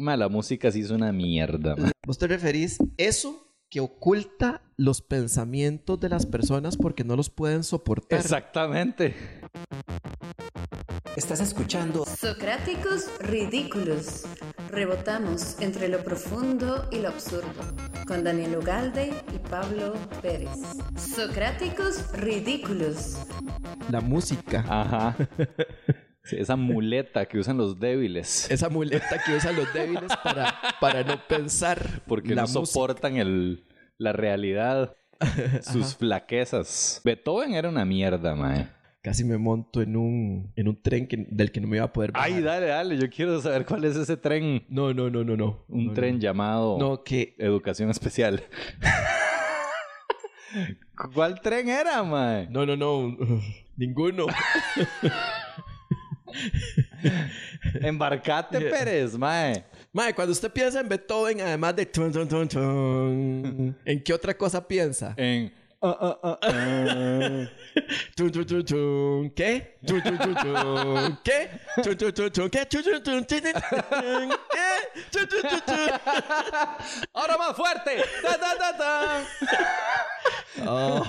Ma, la música sí es una mierda, ma. ¿Vos te referís eso que oculta los pensamientos de las personas porque no los pueden soportar? Exactamente. Estás escuchando Socráticos ridículos. Rebotamos entre lo profundo y lo absurdo. Con Daniel Ugalde y Pablo Pérez. Socráticos ridículos. La música. Ajá. Sí, esa muleta que usan los débiles. Esa muleta que usan los débiles para, para no pensar. Porque la no música. soportan el, la realidad. Sus flaquezas. Beethoven era una mierda, mae. Casi me monto en un, en un tren que- del que no me iba a poder bajar. Ay, dale, dale. Yo quiero saber cuál es ese tren. No, no, no, no, no. Un No, tren no. llamado No, que Educación Especial. ¿Cuál tren era, mae? No, no, no. Ninguno. Embarcate, Yeah. Pérez, mae. Mae, cuando usted piensa en Beethoven, además de tun, tun, tun, tun, ¿en qué otra cosa piensa? En... ah, ah, ah, ah. Tun, tun, tun, tun. ¿Qué? Tun, tun, tun, tun. ¿Qué? Tun, tun, tun, tun. ¿Qué? Tun, tun, tun, tun, tun, tun. ¿Qué? Tun, tun, tun, tun. Ahora más fuerte. Ta, ta, ta, ta. Oh.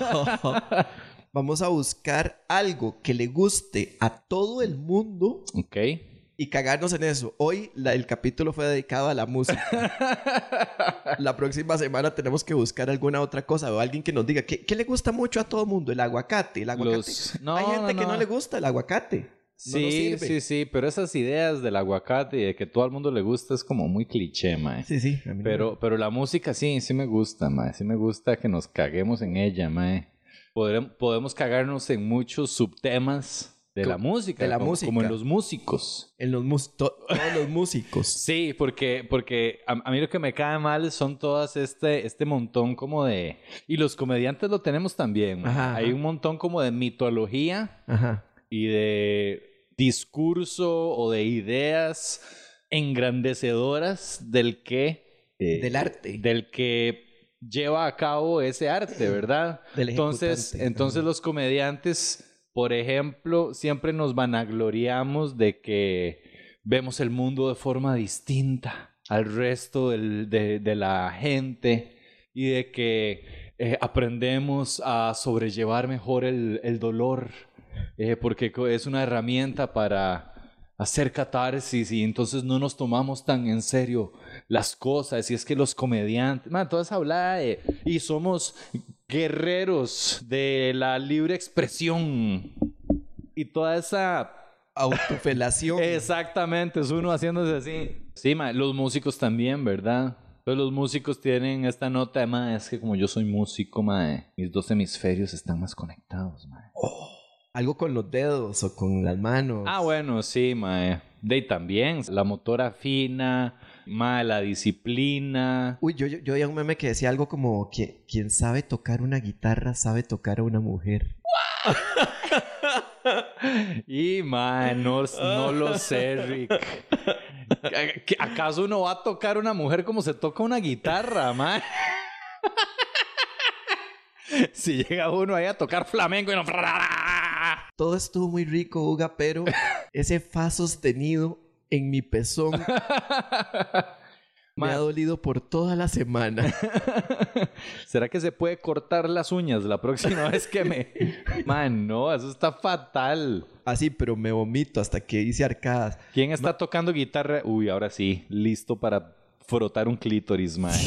Vamos a buscar algo que le guste a todo el mundo Ok. y cagarnos en eso. Hoy la- el capítulo fue dedicado a la música. la próxima semana tenemos que buscar alguna otra cosa o alguien que nos diga ¿qué, qué le gusta mucho a todo el mundo? El aguacate. El aguacate. Los- no, Hay gente no, que no le gusta el aguacate. No Sí, sí, sí, pero esas ideas del aguacate y de que todo el mundo le gusta es como muy cliché, mae. Sí, sí. a mí no Pero, pero la música sí, sí me gusta, mae. Sí me gusta que nos caguemos en ella, mae. Podrem- podemos cagarnos en muchos subtemas de la música. de la como, música. Como en los músicos. En los mus- to- todos los músicos. Sí, porque, porque a, a mí lo que me cae mal son todas este, este montón como de... Y los comediantes lo tenemos también. Ajá, Hay ajá. un montón como de mitología Ajá. y de discurso o de ideas engrandecedoras del que... eh, Del arte. Del que lleva a cabo ese arte, ¿verdad? Entonces, entonces los comediantes, por ejemplo, siempre nos vanagloriamos de que vemos el mundo de forma distinta al resto del- de, de la gente y de que eh, aprendemos a sobrellevar mejor el, el dolor eh, porque es una herramienta para hacer catarsis y entonces no nos tomamos tan en serio las cosas y es que los comediantes, man, toda esa hablada de, y somos guerreros de la libre expresión y toda esa Autofelación. Exactamente, es uno haciéndose así. Sí, ma, los músicos también, ¿verdad? Pero los músicos tienen esta nota de, es que como yo soy músico, ma, mis dos hemisferios están más conectados, ma. Algo con los dedos o con las manos. Ah, bueno, sí, ma. De ahí también, la motora fina, ma, la disciplina. Uy, yo, yo, yo oía un meme que decía algo como que quien sabe tocar una guitarra sabe tocar a una mujer. Y, ma, no, no lo sé, Rick. ¿Qué- ¿Acaso uno va a tocar una mujer como se toca una guitarra, ma? Si llega uno ahí a tocar flamenco y no... Todo estuvo muy rico, Uga, pero ese fa sostenido en mi pezón me ha dolido por toda la semana. ¿Será que se puede cortar las uñas la próxima vez que me... Man, no, eso está fatal. Así, pero me vomito hasta que hice arcadas. ¿Quién está tocando guitarra? Uy, ahora sí, listo para frotar un clítoris, man.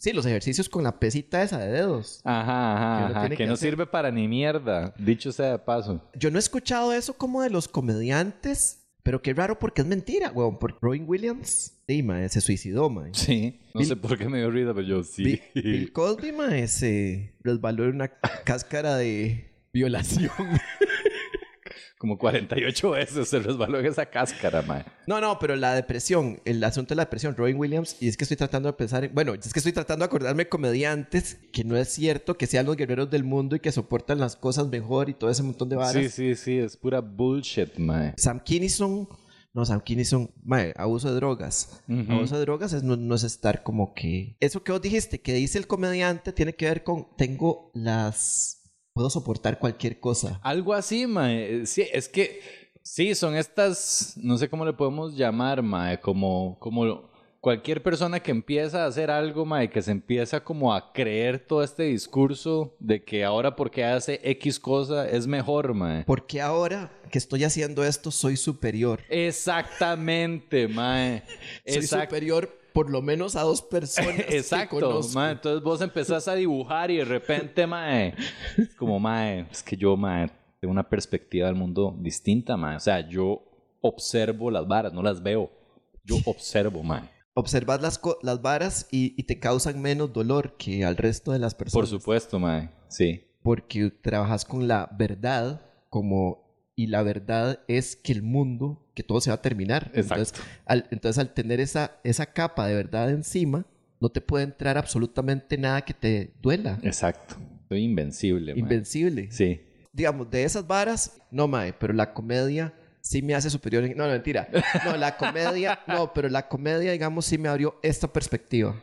Sí, los ejercicios con la pesita esa de dedos. Ajá, ajá, que que no hacer. sirve para ni mierda, dicho sea de paso. Yo no he escuchado eso como de los comediantes, pero qué raro porque es mentira, weón. Porque Robin Williams, sí, mae, se suicidó, mae. Sí, no Bill- sé por qué me dio risa, pero yo sí. Bill, Bill Cosby, mae, se resbaló en una cáscara de violación. Como 48 veces se resbaló en esa cáscara, man. No, no, pero la depresión, el asunto de la depresión, Robin Williams, y es que estoy tratando de pensar en, bueno, es que estoy tratando de acordarme de comediantes que no es cierto que sean los guerreros del mundo y que soportan las cosas mejor y todo ese montón de varas. Sí, sí, sí, es pura bullshit, man. Sam Kinison, no, Sam Kinison, mae, abuso de drogas. Abuso de drogas es, no, no es estar como que... Eso que vos dijiste, que dice el comediante, tiene que ver con, tengo las... Puedo soportar cualquier cosa. Algo así, man. Sí, es que Sí, son estas, no sé cómo le podemos llamar, mae, como, como cualquier persona que empieza a hacer algo, mae, que se empieza como a creer todo este discurso de que ahora porque hace X cosa es mejor, mae. Porque ahora que estoy haciendo esto soy superior. Exactamente, mae. Soy Exacto. superior por lo menos a dos personas que Exacto, conozco. mae. Entonces vos empezás a dibujar y de repente, mae, es como, mae, es que yo, mae, tengo una perspectiva del mundo distinta, mae. O sea, yo observo las varas, no las veo. Yo observo, mae. Observas las, las varas y, y te causan menos dolor que al resto de las Por personas. supuesto, mae. Sí. Porque trabajas con la verdad como... Y la verdad es que el mundo, que todo se va a terminar. Exacto. Entonces, al, entonces, al tener esa, esa capa de verdad encima, no te puede entrar absolutamente nada que te duela. Exacto. Soy invencible, mae. Invencible. Sí. digamos, de esas varas, no, mae, pero la comedia sí me hace superior. en- No, no, mentira. No, la comedia, no, pero la comedia, digamos, sí me abrió esta perspectiva.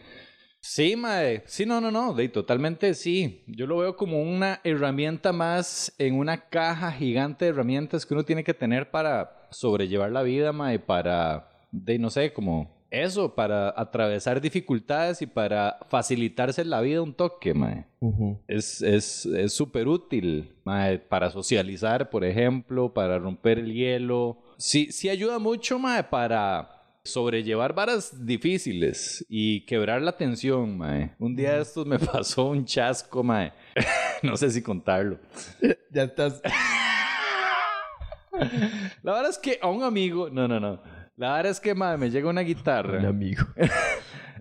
Sí, mae. Sí, no, no, no. De, totalmente sí. Yo lo veo como una herramienta más en una caja gigante de herramientas que uno tiene que tener para sobrellevar la vida, mae. Para, de, no sé, como eso, para atravesar dificultades y para facilitarse la vida un toque, mae. Es es es súper útil mae, para socializar, por ejemplo, para romper el hielo. Sí, sí ayuda mucho mae, para sobrellevar varas difíciles y quebrar la tensión. Mae. Un día de estos me pasó un chasco, mae. no sé si contarlo. Ya estás. La verdad es que a un amigo... No, no, no. La verdad es que mae, me llega una guitarra. Un amigo.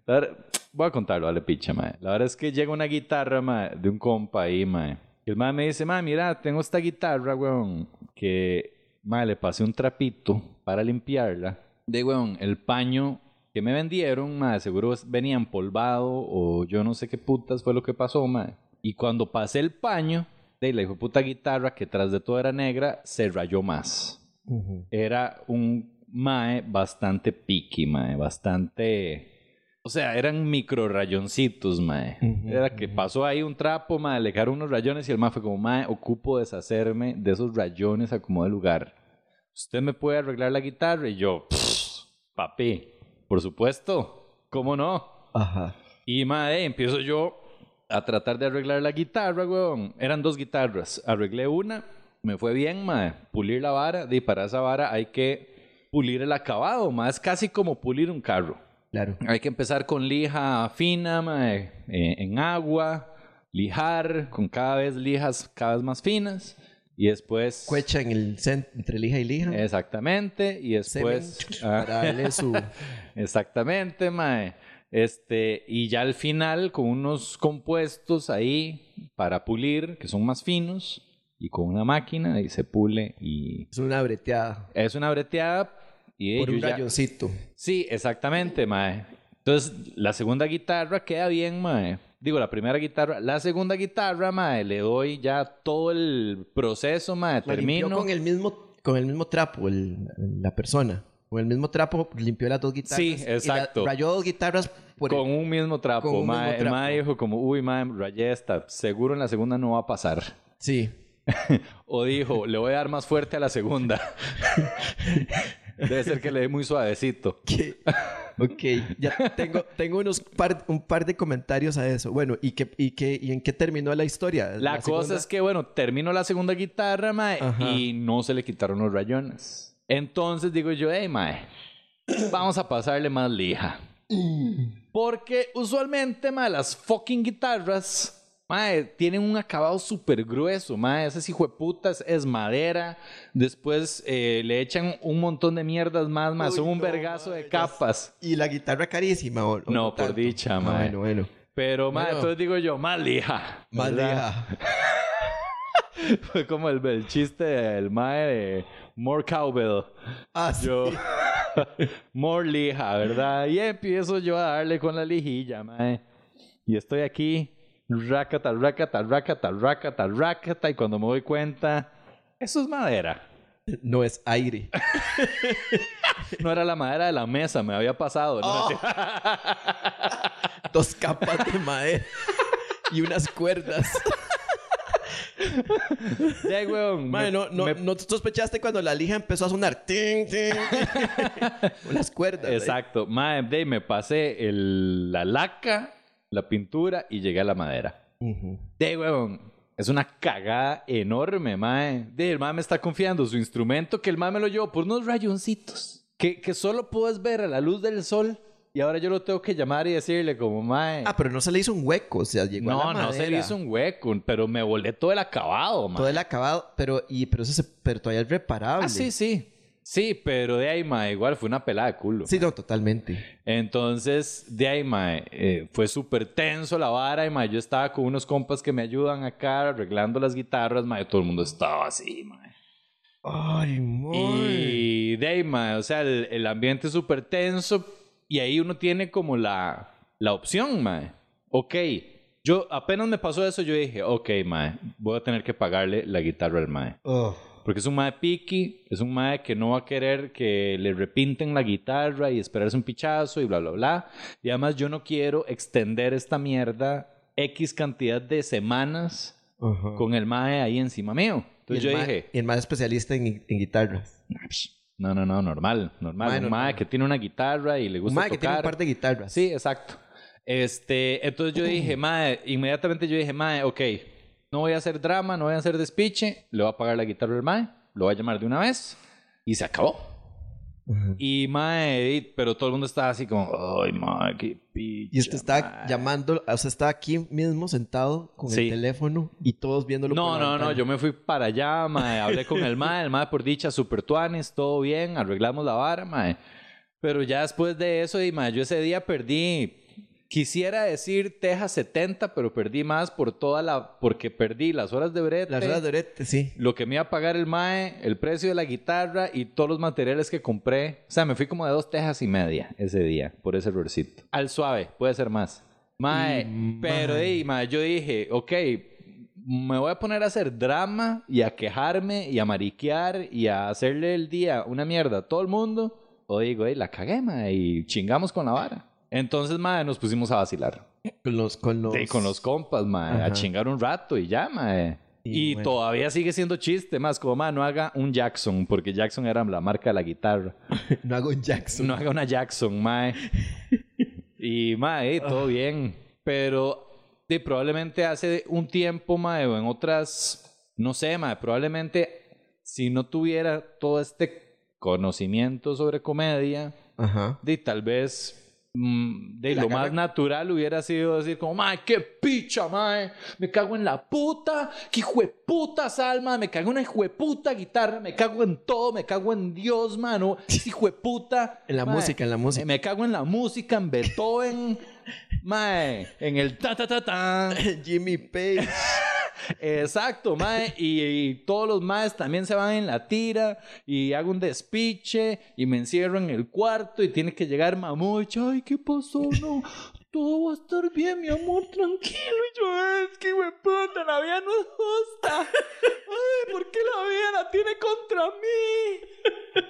La verdad- voy a contarlo, dale picha, mae. La verdad es que llega una guitarra, mae, de un compa ahí, mae. Y el mae me dice, mae, mira, tengo esta guitarra, weón, que, mae, le pasé un trapito para limpiarla. De, weón, el paño que me vendieron, mae, seguro venía empolvado o yo no sé qué putas fue lo que pasó, mae. Y cuando pasé el paño, de la hijo puta guitarra, que tras de todo era negra, se rayó más era un mae bastante picky, mae, bastante... O sea, eran micro rayoncitos, mae. Era que pasó ahí un trapo, mae, le quedaron unos rayones y el mae fue como, mae, ocupo deshacerme de esos rayones a como de lugar. ¿Usted me puede arreglar la guitarra? Y yo, "Pff, papi, por supuesto, ¿cómo no? Ajá. Y mae, empiezo yo a tratar de arreglar la guitarra, weón. Eran dos guitarras. Arreglé una, me fue bien, mae. Pulir la vara. Y para esa vara hay que pulir el acabado, mae. Es casi como pulir un carro. Claro. Hay que empezar con lija fina, mae, eh, en agua, lijar, con cada vez lijas cada vez más finas. Y después... Cuecha en el entre lija y lija. Exactamente. Y después... ah, para darle su. Exactamente, mae. Este, y ya al final, con unos compuestos ahí para pulir, que son más finos, y con una máquina, y se pule, y Es una breteada. es una breteada. Y Por un ya- rayoncito. Sí, exactamente, mae. Entonces, la segunda guitarra queda bien, mae. Digo, la primera guitarra. La segunda guitarra, mae, le doy ya todo el proceso, mae. La limpió Termino. con el mismo, con el mismo trapo, el- la persona. Con el mismo trapo limpió las dos guitarras. Sí, y la- exacto. rayó dos guitarras por Con un mismo trapo, con un mae. mismo El trapo. mae dijo como, uy, mae, rayé esta. Seguro en la segunda no va a pasar. Sí. O dijo, le voy a dar más fuerte a la segunda. Debe ser que le dé muy suavecito. Que- ok, ya tengo, tengo unos par, un par de comentarios a eso. Bueno, ¿y, qué, y, qué, ¿y en qué terminó la historia? La, cosa es que, bueno, terminó la segunda guitarra, mae, Ajá. y no se le quitaron los rayones. Entonces digo yo, hey, mae, vamos a pasarle más lija. Porque usualmente, mae, las fucking guitarras, mae, tienen un acabado súper grueso, mae. Esas hijueputas es madera. Después eh, le echan un montón de mierdas más. Uy, Son un no, vergazo de capas. ¿Y la guitarra carísima o, o No, por tanto? dicha, mae. Bueno, bueno. Pero, mae, Bueno. entonces digo yo, más lija. Más lija. Fue como el, el chiste del mae de More Cowbell. Ah, sí. Yo, more lija, ¿verdad? Y empiezo yo a darle con la lijilla, mae. Y estoy aquí, racata, racata, racata, racata, racata. Y cuando me doy cuenta, eso es madera. No es aire. No era la madera de la mesa, me había pasado. ¿no? Oh. Dos capas de madera y unas cuerdas. Ya, weón. Mae, me- no, no, me- no sospechaste cuando la lija empezó a sonar. Ting. Unas cuerdas. ahí. Exacto. Mae, me pasé el- la laca, la pintura y llegué a la madera. De weón. Es una cagada enorme, mae. De el mae me está confiando su instrumento que el mae me lo llevó por unos rayoncitos. Que, que solo puedes ver a la luz del sol. Y ahora yo lo tengo que llamar y decirle como, mae... Ah, pero no se le hizo un hueco, o sea, llegó a no, la no se le madera. hizo un hueco, pero me volé todo el acabado, mae. Todo el acabado, pero, y, pero, eso se, pero todavía es reparable. Ah, sí, sí. Sí, pero de ahí, mae, igual fue una pelada de culo. Sí, no, totalmente. Entonces, de ahí, mae, eh, fue súper tenso la vara, y mae, yo estaba con unos compas que me ayudan acá arreglando las guitarras, mae, todo el mundo estaba así, mae. Ay, muy. Y de ahí, mae, o sea, el, el ambiente es súper tenso, y ahí uno tiene como la, la opción, mae. Ok, yo apenas me pasó eso, yo dije, ok, mae, voy a tener que pagarle la guitarra al mae. Porque es un mae piqui, es un mae que no va a querer que le repinten la guitarra y esperarse un pichazo y bla, bla, bla. Y además yo no quiero extender esta mierda X cantidad de semanas con el mae ahí encima mío. Entonces yo dije, Y el más especialista en, en guitarras. no, no, no, normal, normal. Mae un normal. mae que tiene una guitarra y le Un gusta mae que tiene un tocar. par de guitarras. Sí, exacto. Este, entonces yo dije, mae, inmediatamente yo dije, mae, ok, no voy a hacer drama, no voy a hacer despiche, le voy a pagar la guitarra al mae, lo voy a llamar de una vez y se acabó. Ujú. Y mae, pero todo el mundo estaba así como, ay, mae, qué picha. Y usted está mae". llamando, o sea, está aquí mismo sentado con Sí. el teléfono y todos viéndolo No, por la no, no, yo me fui para allá, mae, hablé con el mae, el mae por dicha, super tuanes, todo bien, arreglamos la vara, mae. Pero ya después de eso, y mae, yo ese día perdí, quisiera decir Texas 70, pero perdí más por toda la, porque perdí las horas de brete. Las horas de orete, sí. Lo que me iba a pagar el mae, el precio de la guitarra y todos los materiales que compré. O sea, me fui como de dos tejas y media ese día por ese errorcito. Al suave, puede ser más. Mae, Y, pero mae. yo dije, ok, me voy a poner a hacer drama y a quejarme y a mariquear y a hacerle el día una mierda a todo el mundo. O digo, la cagué, mae, y chingamos con la vara. Entonces, mae, nos pusimos a vacilar. Con los, con los... Sí, con los compas, mae, a chingar un rato y ya, mae. Y Y, bueno. todavía sigue siendo chiste, más como, mae, no haga un Jackson, porque Jackson era la marca de la guitarra. no hago un Jackson. No haga una Jackson, mae. Y, eh, todo bien. Pero sí, probablemente hace un tiempo, mae, o en otras, no sé, mae, probablemente si no tuviera todo este conocimiento sobre comedia, Ajá. de tal vez de La lo más natural hubiera sido decir como, mae, qué picha, mae, me cago en la puta, qué hijueputa salma, me cago en una hijueputa guitarra, me cago en todo, me cago en Dios, mano, hijueputa. En la mae, música, en la música. Me cago en la música, en Beethoven, mae, en el ta ta ta ta. Jimmy Page. Exacto, mae. Y, y todos los maes también se van en la tira y hago un despiche y me encierro en el cuarto y tiene que llegar mamucha. Ay, ¿qué pasó? No, todo va a estar bien, mi amor, tranquilo. Y yo, es que, güey, puta, la vida no es justa. Ay, ¿por qué la vida la tiene contra mí?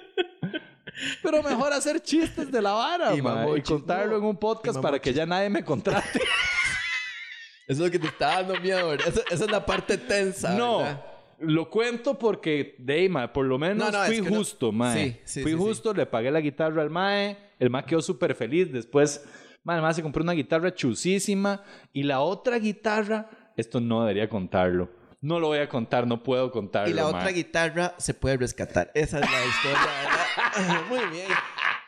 Pero mejor hacer chistes de la vara, Y y contarlo no. en un podcast para que ya nadie me contrate. Eso es lo que te está dando miedo, ¿verdad? Esa, esa es la parte tensa, No, ¿verdad? lo cuento porque, de por lo menos No, no, fui que no- justo, mae. Sí, sí, fui sí, justo, le pagué la guitarra al mae, el mae quedó súper feliz. Después, mae, mae se compró una guitarra chusísima y la otra guitarra, esto no debería contarlo. No lo voy a contar, no puedo contarlo, Y la otra guitarra se puede rescatar. Esa es la historia, ¿verdad? Muy bien.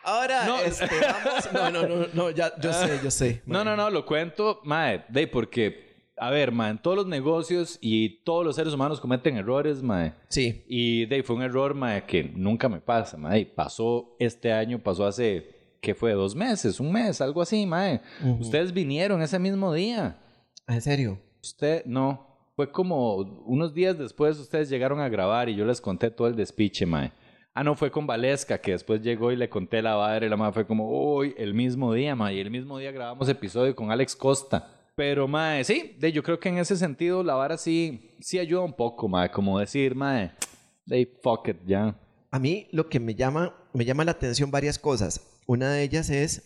Ahora, No. este, vamos... No, no, no, no, ya, yo sé, yo sé. No, no, no, lo cuento, mae, de porque, a ver, mae, en todos los negocios y todos los seres humanos cometen errores, mae. Sí. Y de fue un error, mae, que nunca me pasa, mae. Pasó este año, pasó hace, ¿qué fue? ¿Dos meses? ¿Un mes? Algo así, mae. Ujú. Ustedes vinieron ese mismo día. Ah, ¿En serio? Usted, no. Fue como unos días después ustedes llegaron a grabar y yo les conté todo el despiche, mae. Ah, no, fue con Valesca, que después llegó y le conté la madre y la madre fue como, uy, el mismo día, mae. Y el mismo día grabamos episodio con Alex Costa. Pero, mae, sí, de, yo creo que en ese sentido la vara sí, ayuda un poco, mae. Como decir, mae, de fuck it, ya. A mí lo que me llama, me llama la atención varias cosas. Una de ellas es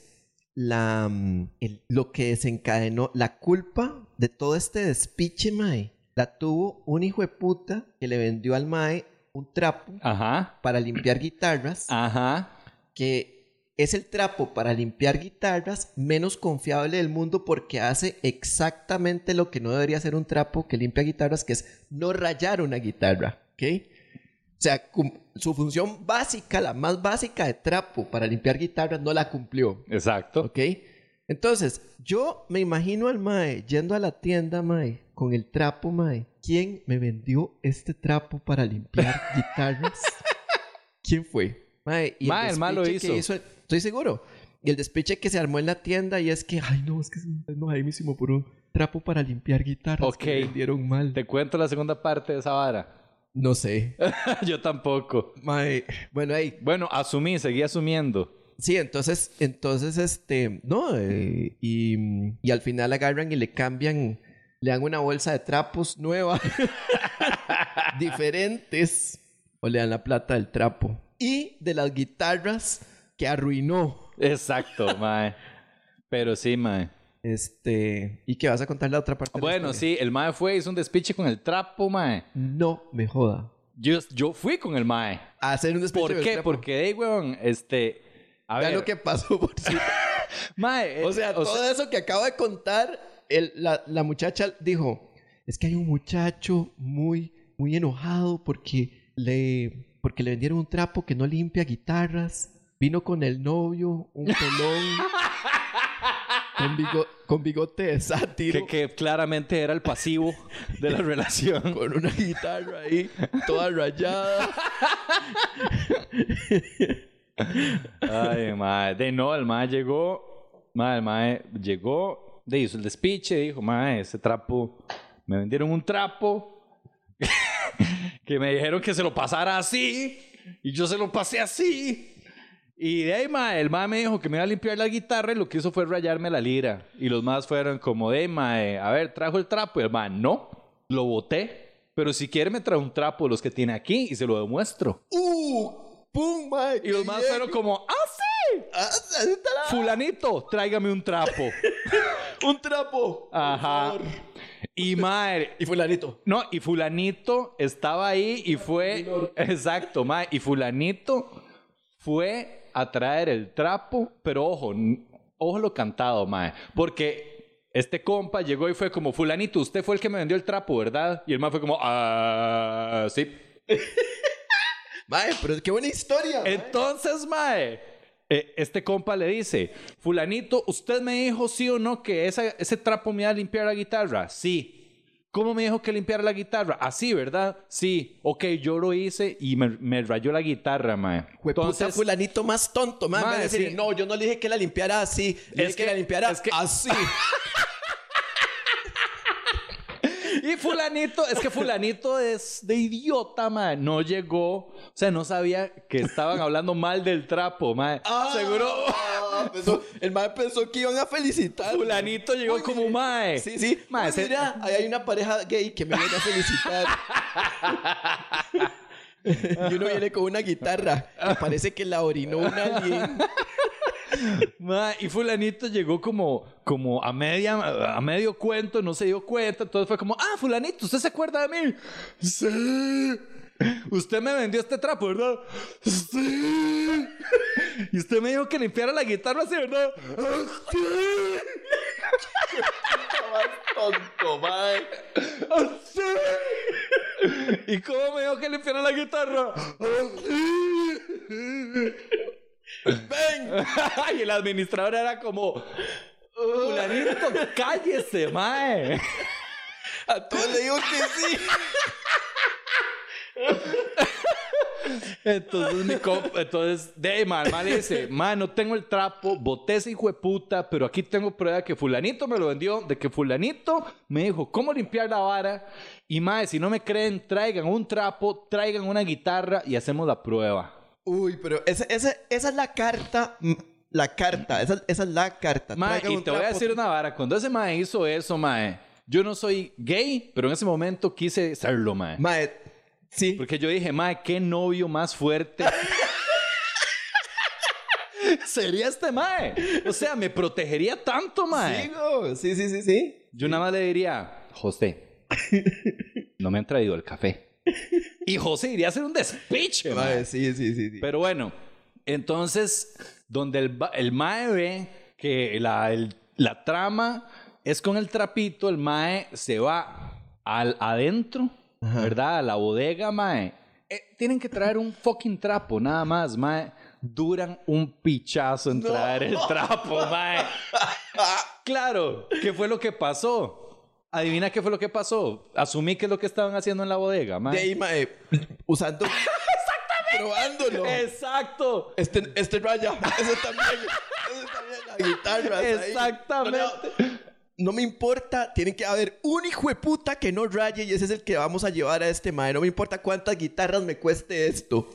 la, mm, lo que desencadenó, la culpa de todo este despiche, mae. la tuvo un hijo de puta que le vendió al mae un trapo Ajá. para limpiar guitarras, Ajá. que es el trapo para limpiar guitarras menos confiable del mundo porque hace exactamente lo que no debería hacer un trapo que limpia guitarras, que es no rayar una guitarra, ¿ok? O sea, su función básica, la más básica de trapo para limpiar guitarras, no la cumplió. Exacto. ¿Ok? Entonces, yo me imagino al Mae yendo a la tienda, Mae, con el trapo, Mae. ¿Quién me vendió este trapo para limpiar guitarras? ¿Quién fue? Mae, y Mae, el mae lo despiche que hizo. Estoy seguro. Y el despiche que se armó en la tienda y es que, ay, no, es que es enojadísimo por un trapo para limpiar guitarras Ok. que me vendieron mal. Te cuento la segunda parte de esa vara. No sé. Yo tampoco. Mae, bueno, ahí, Bueno, asumí, seguí asumiendo. Sí, entonces, entonces, este, no, eh, y, y al final agarran y le cambian, le dan una bolsa de trapos nueva, diferentes, o le dan la plata del trapo. Y de las guitarras que arruinó. Exacto, mae. Pero sí, mae. Este, ¿y qué vas a contar la otra parte? de la Bueno, sí, el mae fue, hizo un despiche con el trapo, mae. No me joda. Yo, yo fui con el mae. A hacer un despiche ¿Por qué? trapo. Porque, hey, weón, este... A Vean ver, lo que pasó por sí. mae, O sea, todo eso que acabo de contar, el- la, la muchacha dijo, es que hay un muchacho muy, muy enojado porque le, porque le vendieron un trapo que no limpia guitarras. Vino con el novio, un pelón, con, bigo- con bigote de sátiro, que, que claramente era el pasivo de la relación. con una guitarra ahí, toda rayada. Ay, mae. De no, el mae llegó. El llegó. De hizo el despiche. Dijo, mae, ese trapo. Me vendieron un trapo. que me dijeron que se lo pasara así. Y yo se lo pasé así. Y de ahí, mae, el mae me dijo que me iba a limpiar la guitarra y lo que hizo fue rayarme la lira. Y los más fueron como, de mae, a ver, trajo el trapo. Y el mae, no, lo boté. Pero si quiere me trae un trapo de los que tiene aquí y se lo demuestro. ¡Uh! ¡Pum, mae! Y los más fueron como, ¡ah, sí! ¡Ah, ahí está la- Fulanito, tráigame un trapo. ¡Un trapo! por Ajá. favor! Y mae, Y fulanito. no, y fulanito estaba ahí y fue, exacto, mae, y fulanito fue a traer el trapo, pero ojo, ojo lo cantado, mae, porque este compa llegó y fue como, fulanito, usted fue el que me vendió el trapo, ¿verdad? Y el mae fue como, ah, sí. Mae, pero qué buena historia. mae. Entonces, mae, eh, este compa le dice, fulanito, ¿usted me dijo sí o no que esa- ese trapo me iba a limpiar la guitarra? Sí. ¿Cómo me dijo que limpiara la guitarra? Así, ¿verdad? Sí. Ok, yo lo hice y me, me rayó la guitarra, mae. Entonces, fulanito más tonto. Mae, decir, sí. no, yo no le dije que la limpiara así. Le Es dije que, que- la limpiara es que- así. Y fulanito, es que fulanito es de idiota, mae. No llegó, o sea, no sabía que estaban hablando mal del trapo, mae. Seguro... Ah, pensó- el mae pensó que iban a felicitar. Fulanito llegó como mae. Sí, sí. Mae, se- mira, ahí hay una pareja gay que me viene a felicitar. y uno viene con una guitarra que parece que la orinó un alien. Y fulanito llegó como, como a, media, a medio cuento, no se dio cuenta, entonces fue como, ah, fulanito, ¿usted se acuerda de mí? Sí. Usted me vendió este trapo, ¿verdad? Sí. Y usted me dijo que limpiara la guitarra así, ¿verdad? "Ah, Sí. Tonto, mae. ¿Y cómo me dijo que limpiara la guitarra? Ven. y el administrador era como, fulanito, cállese, mae. A todos le digo que sí. Entonces mi compa, entonces, de mal, mal dice, man, no tengo el trapo, boté ese hijo de puta, pero aquí tengo prueba de que fulanito me lo vendió, de que fulanito me dijo cómo limpiar la vara, y más, si no me creen, traigan un trapo, traigan una guitarra y hacemos la prueba. Uy, pero esa, esa, esa es la carta. La carta. Esa, esa es la carta. Mae, y te voy a decir una vara, cuando ese mae hizo eso, mae, yo no soy gay, pero en ese momento quise serlo, mae. Mae, sí. Porque yo dije, mae, qué novio más fuerte. Sería este mae. O sea, me protegería tanto, mae. Sí, sí, sí, sí. Yo nada más le diría, José, No me han traído el café. Y José iría a hacer un despiche, mae. Mae, sí, sí, sí. sí. Pero bueno, entonces, donde el, el mae ve que la, el- la trama es con el trapito, el mae se va al adentro, ¿verdad? A la bodega, mae. Eh, tienen que traer un fucking trapo, nada más, mae. Duran un pichazo en traer el trapo, mae. Claro, ¿qué fue lo que pasó? Adivina qué fue lo que pasó. Asumí que es lo que estaban haciendo en la bodega, mae. De ahí, mae, usando... Exactamente. Probándolo. Exacto. Este, este raya. Ese también. Ese también. La guitarra. Exactamente. No, no, no me importa. Tiene que haber un hijo de puta que no raye y ese es el que vamos a llevar a este mae. No me importa cuántas guitarras me cueste esto.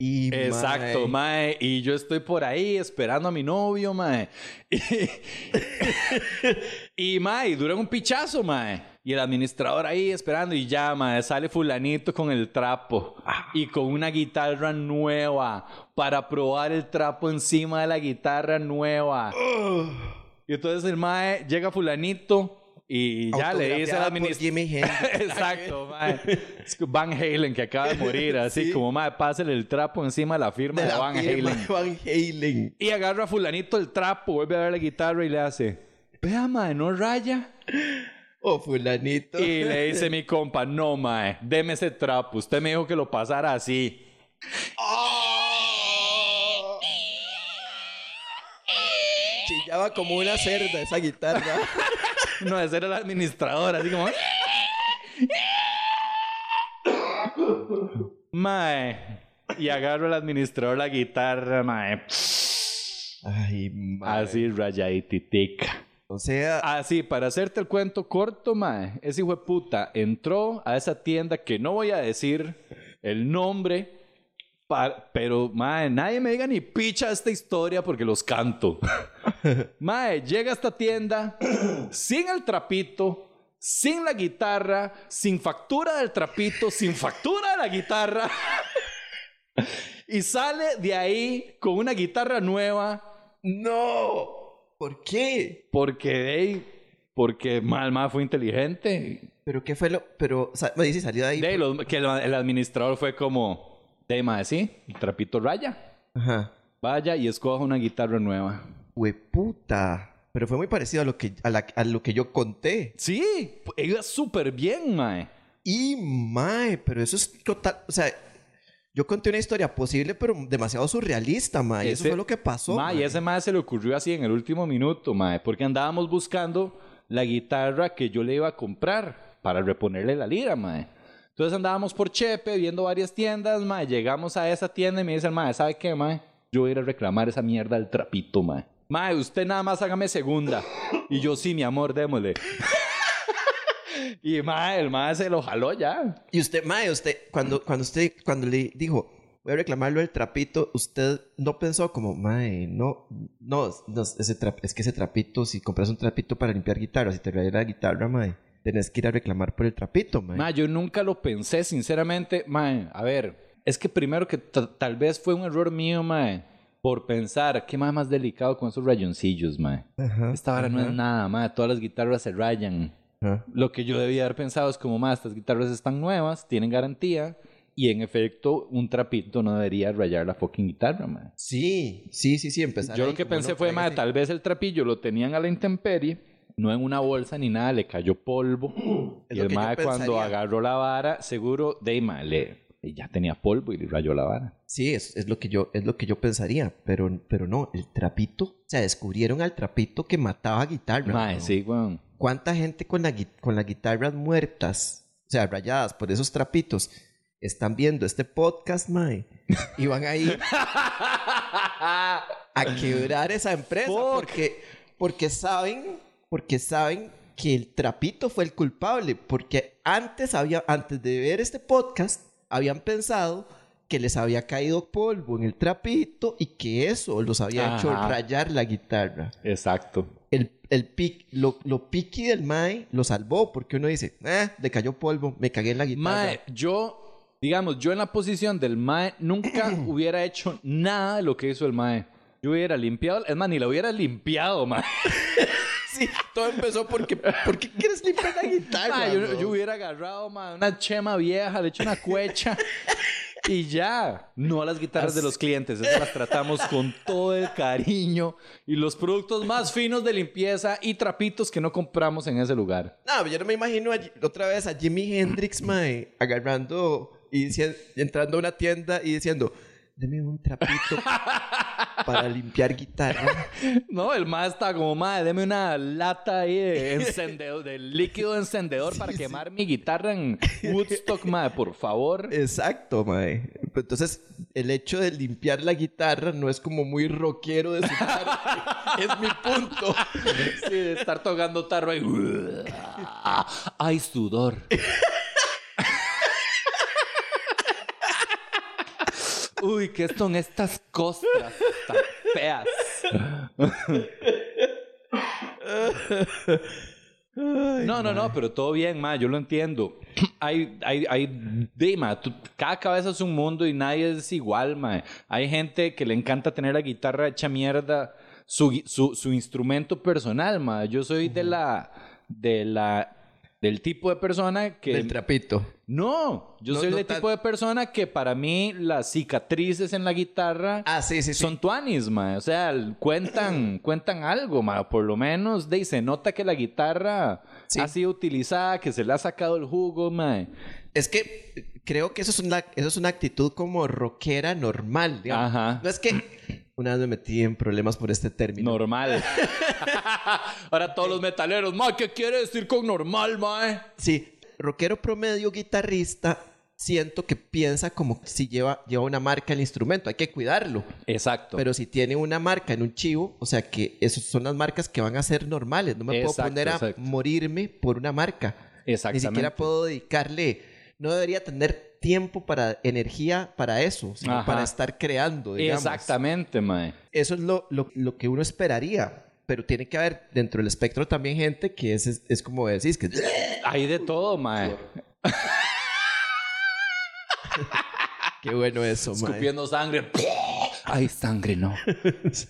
Y, Exacto, mae. Y yo estoy por ahí esperando a mi novio, mae. Y, y mae, dura un pichazo, mae. Y el administrador ahí esperando y ya, mae, sale fulanito con el trapo y con una guitarra nueva para probar el trapo encima de la guitarra nueva. Y entonces el mae llega fulanito y ya le dice al administrador... Exacto, mae. Van Halen que acaba de morir, así Sí. como mae, pásale el trapo encima de la firma de, De la Van firma Halen. de Van Halen. Y agarra a fulanito el trapo, vuelve a ver la guitarra y le hace, vea mae, no raya. Oh, fulanito. Y le dice mi compa, no mae, deme ese trapo, usted me dijo que lo pasara así. ¡Oh! Chillaba como una cerda esa guitarra. No, ese era el administrador, así como... Mae. Y agarro al administrador la guitarra, mae. Ay, mae. Así rayadititica. O sea, Así, para hacerte el cuento corto, mae, ese hijo de puta entró a esa tienda que no voy a decir el nombre, pa- pero, mae, nadie me diga ni picha esta historia porque los canto. mae, llega a esta tienda sin el trapito, sin la guitarra, sin factura del trapito, sin factura de la guitarra. y sale de ahí con una guitarra nueva no. ¿Por qué? porque, ey, porque mal, mal fue inteligente. ¿Pero qué fue lo...? Pero, sa- me dice, salió de ahí. De ahí, los- que el, el administrador fue como, de mae, sí, el trapito raya. Ajá. Vaya y escoja una guitarra nueva. Hueputa. Pero fue muy parecido a lo que, a la- a lo que yo conté. Sí, iba súper bien, mae. Y, mae, pero eso es total... O sea, yo conté una historia posible, pero demasiado surrealista, mae. Y eso fue lo que pasó, Mae, y mae. ese mae se le ocurrió así en el último minuto, mae, porque andábamos buscando la guitarra que yo le iba a comprar para reponerle la lira, mae. Entonces andábamos por Chepe viendo varias tiendas, mae. Llegamos a esa tienda y me dice el mae, ¿sabe qué, mae? Yo voy a ir a reclamar esa mierda del trapito, mae. Mae, usted nada más hágame segunda. Y yo, sí, mi amor, démosle. y mae, el mae se lo jaló ya. Y usted, mae, usted, cuando, cuando usted, cuando le dijo, voy a reclamarlo el trapito, usted no pensó como, mae, no, no, no, ese trap- es que ese trapito, si compras un trapito para limpiar guitarras, si te rayas la guitarra, mae, tenés que ir a reclamar por el trapito, mae. Ma, yo nunca lo pensé, sinceramente. Ma, a ver, es que primero que ta- tal vez fue un error mío, ma, por pensar, qué más más delicado con esos rayoncillos, ma. Ajá, Esta vara no es nada, ma, todas las guitarras se rayan. ajá. Lo que yo debía haber pensado es como, ma, estas guitarras están nuevas, tienen garantía, y en efecto, un trapito no debería rayar la fucking guitarra, ma. Sí, sí, sí, sí, empezar Yo ahí lo que pensé no, fue, ma, tráigase- tal vez el trapillo lo tenían a la intemperie, no en una bolsa ni nada, le cayó polvo. Es y el mae cuando agarró la vara, seguro, de ma, le, y ya tenía polvo y le rayó la vara. Sí, es, es lo que yo, es lo que yo pensaría, pero, pero no, el trapito, o sea, descubrieron al trapito que mataba guitarras. Mae, ¿no? sí, weón. ¿Cuánta gente con, la, con las guitarras muertas, o sea, rayadas por esos trapitos, están viendo este podcast, mae? Y van a ir a quebrar esa empresa Fuck. porque, porque saben, porque saben que el trapito fue el culpable, porque antes había, antes de ver este podcast, habían pensado que les había caído polvo en el trapito y que eso los había hecho rayar la guitarra Exacto. el, el pic, lo, lo piqui del Mae lo salvó porque uno dice, eh, le cayó polvo, me cagué en la guitarra. Mae, yo, digamos, yo en la posición del Mae nunca hubiera hecho nada de lo que hizo el Mae. Yo hubiera limpiado, es más, ni lo hubiera limpiado, Mae. Sí, todo empezó porque... ¿Por qué quieres limpiar la guitarra? Ma, yo, yo hubiera agarrado ma, una chema vieja, le echo una cuecha y ya. No a las guitarras de los clientes, esas las tratamos con todo el cariño y los productos más finos de limpieza y trapitos que no compramos en ese lugar. No, yo no me imagino a- otra vez a Jimi Hendrix, mae, agarrando y entrando a una tienda y diciendo, deme un trapito para limpiar guitarra. No, el más está como, madre, deme una lata ahí de encendedor, de líquido encendedor para quemar mi guitarra en Woodstock, madre, por favor. Exacto, mae. Entonces, el hecho de limpiar la guitarra no es como muy rockero de su parte. es mi punto. Sí, de estar tocando tarro ahí. Ay, sudor. Uy, ¿qué son estas costras tan feas? No, no, no, pero todo bien, ma, yo lo entiendo. Hay, hay, hay, de, ma, tú- cada cabeza es un mundo y nadie es igual, ma. Hay gente que le encanta tener la guitarra hecha mierda, su, su, su instrumento personal, ma. Yo soy de la, de la, del tipo de persona que... El trapito. No, yo No, soy no tan- tipo de persona que para mí las cicatrices en la guitarra Ah, sí, sí, sí. son tuanis, ma. O sea, el- cuentan, cuentan algo, ma. Por lo menos, de, se nota que la guitarra ha sido utilizada, que se le ha sacado el jugo, ma. Es que creo que eso es una, eso es una actitud como rockera normal, digamos. Ajá. No es que una vez me metí en problemas por este término. Normal. Ahora todos los metaleros, ma, ¿qué quiere decir con normal, ma? Sí, rockero promedio guitarrista, siento que piensa como si lleva, lleva una marca el instrumento, hay que cuidarlo. Exacto. Pero si tiene una marca en un chivo, o sea que esas son las marcas que van a ser normales. No me Exacto, puedo poner a exacto. morirme por una marca. Ni Exactamente. siquiera puedo dedicarle, no debería tener tiempo para energía para eso, sino Ajá. para estar creando, digamos. Exactamente, ma. Eso es lo, lo, lo que uno esperaría. Pero tiene que haber dentro del espectro también gente que es, es, es como decís, que Hay de todo, ma. qué bueno eso, mae. escupiendo sangre. Hay sangre, no.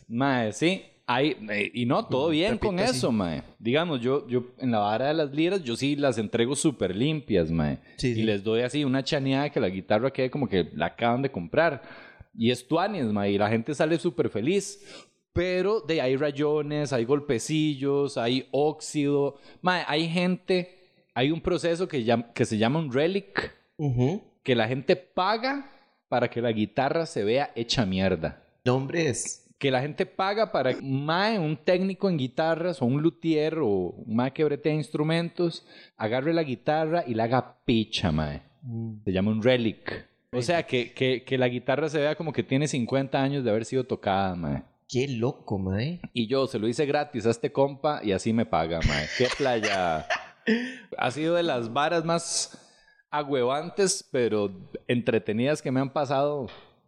mae, sí. Hay, eh, y no, todo bien con eso, mae. Digamos, yo, yo en la vara de las liras, yo sí las entrego súper limpias, mae. Sí, y sí. les doy así una chaneada que la guitarra quede como que la acaban de comprar. Y es tuanis, mae. Y la gente sale súper feliz. Pero de hay rayones, hay golpecillos, hay óxido. Mae, hay gente, hay un proceso que, que se llama un relic Ujú. que la gente paga para que la guitarra se vea hecha mierda. Nombres. Que la gente paga para que un mae, un técnico en guitarras o un luthier o un mae que bretea instrumentos, agarre la guitarra y la haga picha, mae. Se llama un relic. O sea, que, que, que la guitarra se vea como que tiene 50 años de haber sido tocada, mae. Qué loco, mae. Y yo se lo hice gratis a este compa y así me paga, mae. Qué playa. ha sido de las varas más agüevantes, pero entretenidas que me han pasado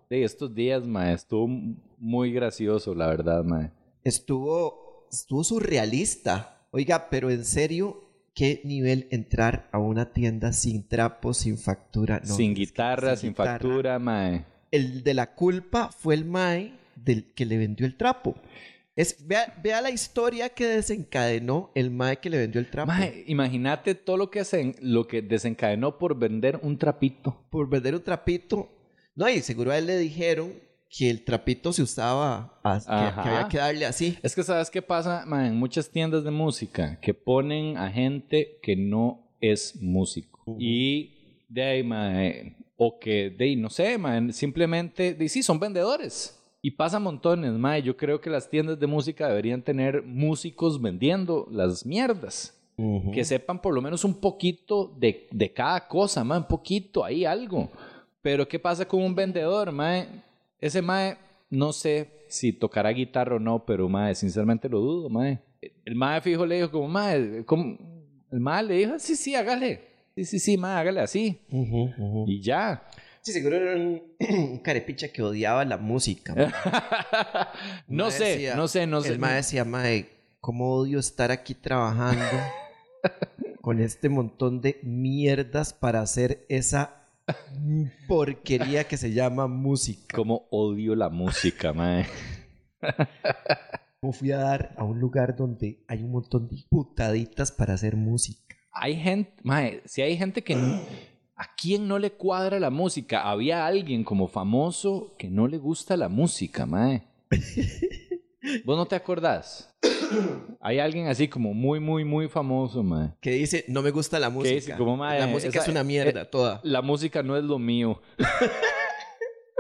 de estos días, mae. Estuvo muy gracioso, la verdad, mae. Estuvo, estuvo surrealista. Oiga, pero en serio, ¿qué nivel entrar a una tienda sin trapo, sin factura? No, sin guitarra, sin, guitarra. factura, mae. El de la culpa fue el mae del que le vendió el trapo. Es, vea, vea la historia que desencadenó el mae que le vendió el trapo. Mae, imagínate todo lo que, se, lo que desencadenó por vender un trapito. Por vender un trapito. No, y seguro a él le dijeron que el trapito se usaba, as- que- que, había que darle así. Es que sabes qué pasa, mae? en muchas tiendas de música que ponen a gente que no es músico. Y de ahí, mae, o que de ahí, no sé, mae, simplemente de sí, son vendedores. Y pasa montones, mae. Yo creo que las tiendas de música deberían tener músicos vendiendo las mierdas. Que sepan por lo menos un poquito de, de cada cosa, mae, un poquito, ahí algo. Pero ¿qué pasa con un vendedor, mae? Ese mae, no sé si tocará guitarra o no, pero mae, sinceramente lo dudo, mae. El mae fijo le dijo como, mae, ¿cómo? el mae le dijo, sí, sí, hágale. Sí, sí, sí, mae, hágale así. Y ya. Sí, seguro era un, un carepicha que odiaba la música. no sé, decía- no sé, no sé. El mae decía, mae, ¿cómo odio estar aquí trabajando con este montón de mierdas para hacer esa porquería que se llama música? Como odio la música, mae. me fui a dar a un lugar donde hay un montón de putaditas para hacer música. Hay gente, mae, si hay gente que... ¿A quién no le cuadra la música? Había alguien como famoso que no le gusta la música, mae. ¿Vos no te acordás? Hay alguien así como muy, muy, muy famoso, mae. Que dice, no me gusta la música. dice? Como, mae, la música esa- es una mierda toda. La música no es lo mío.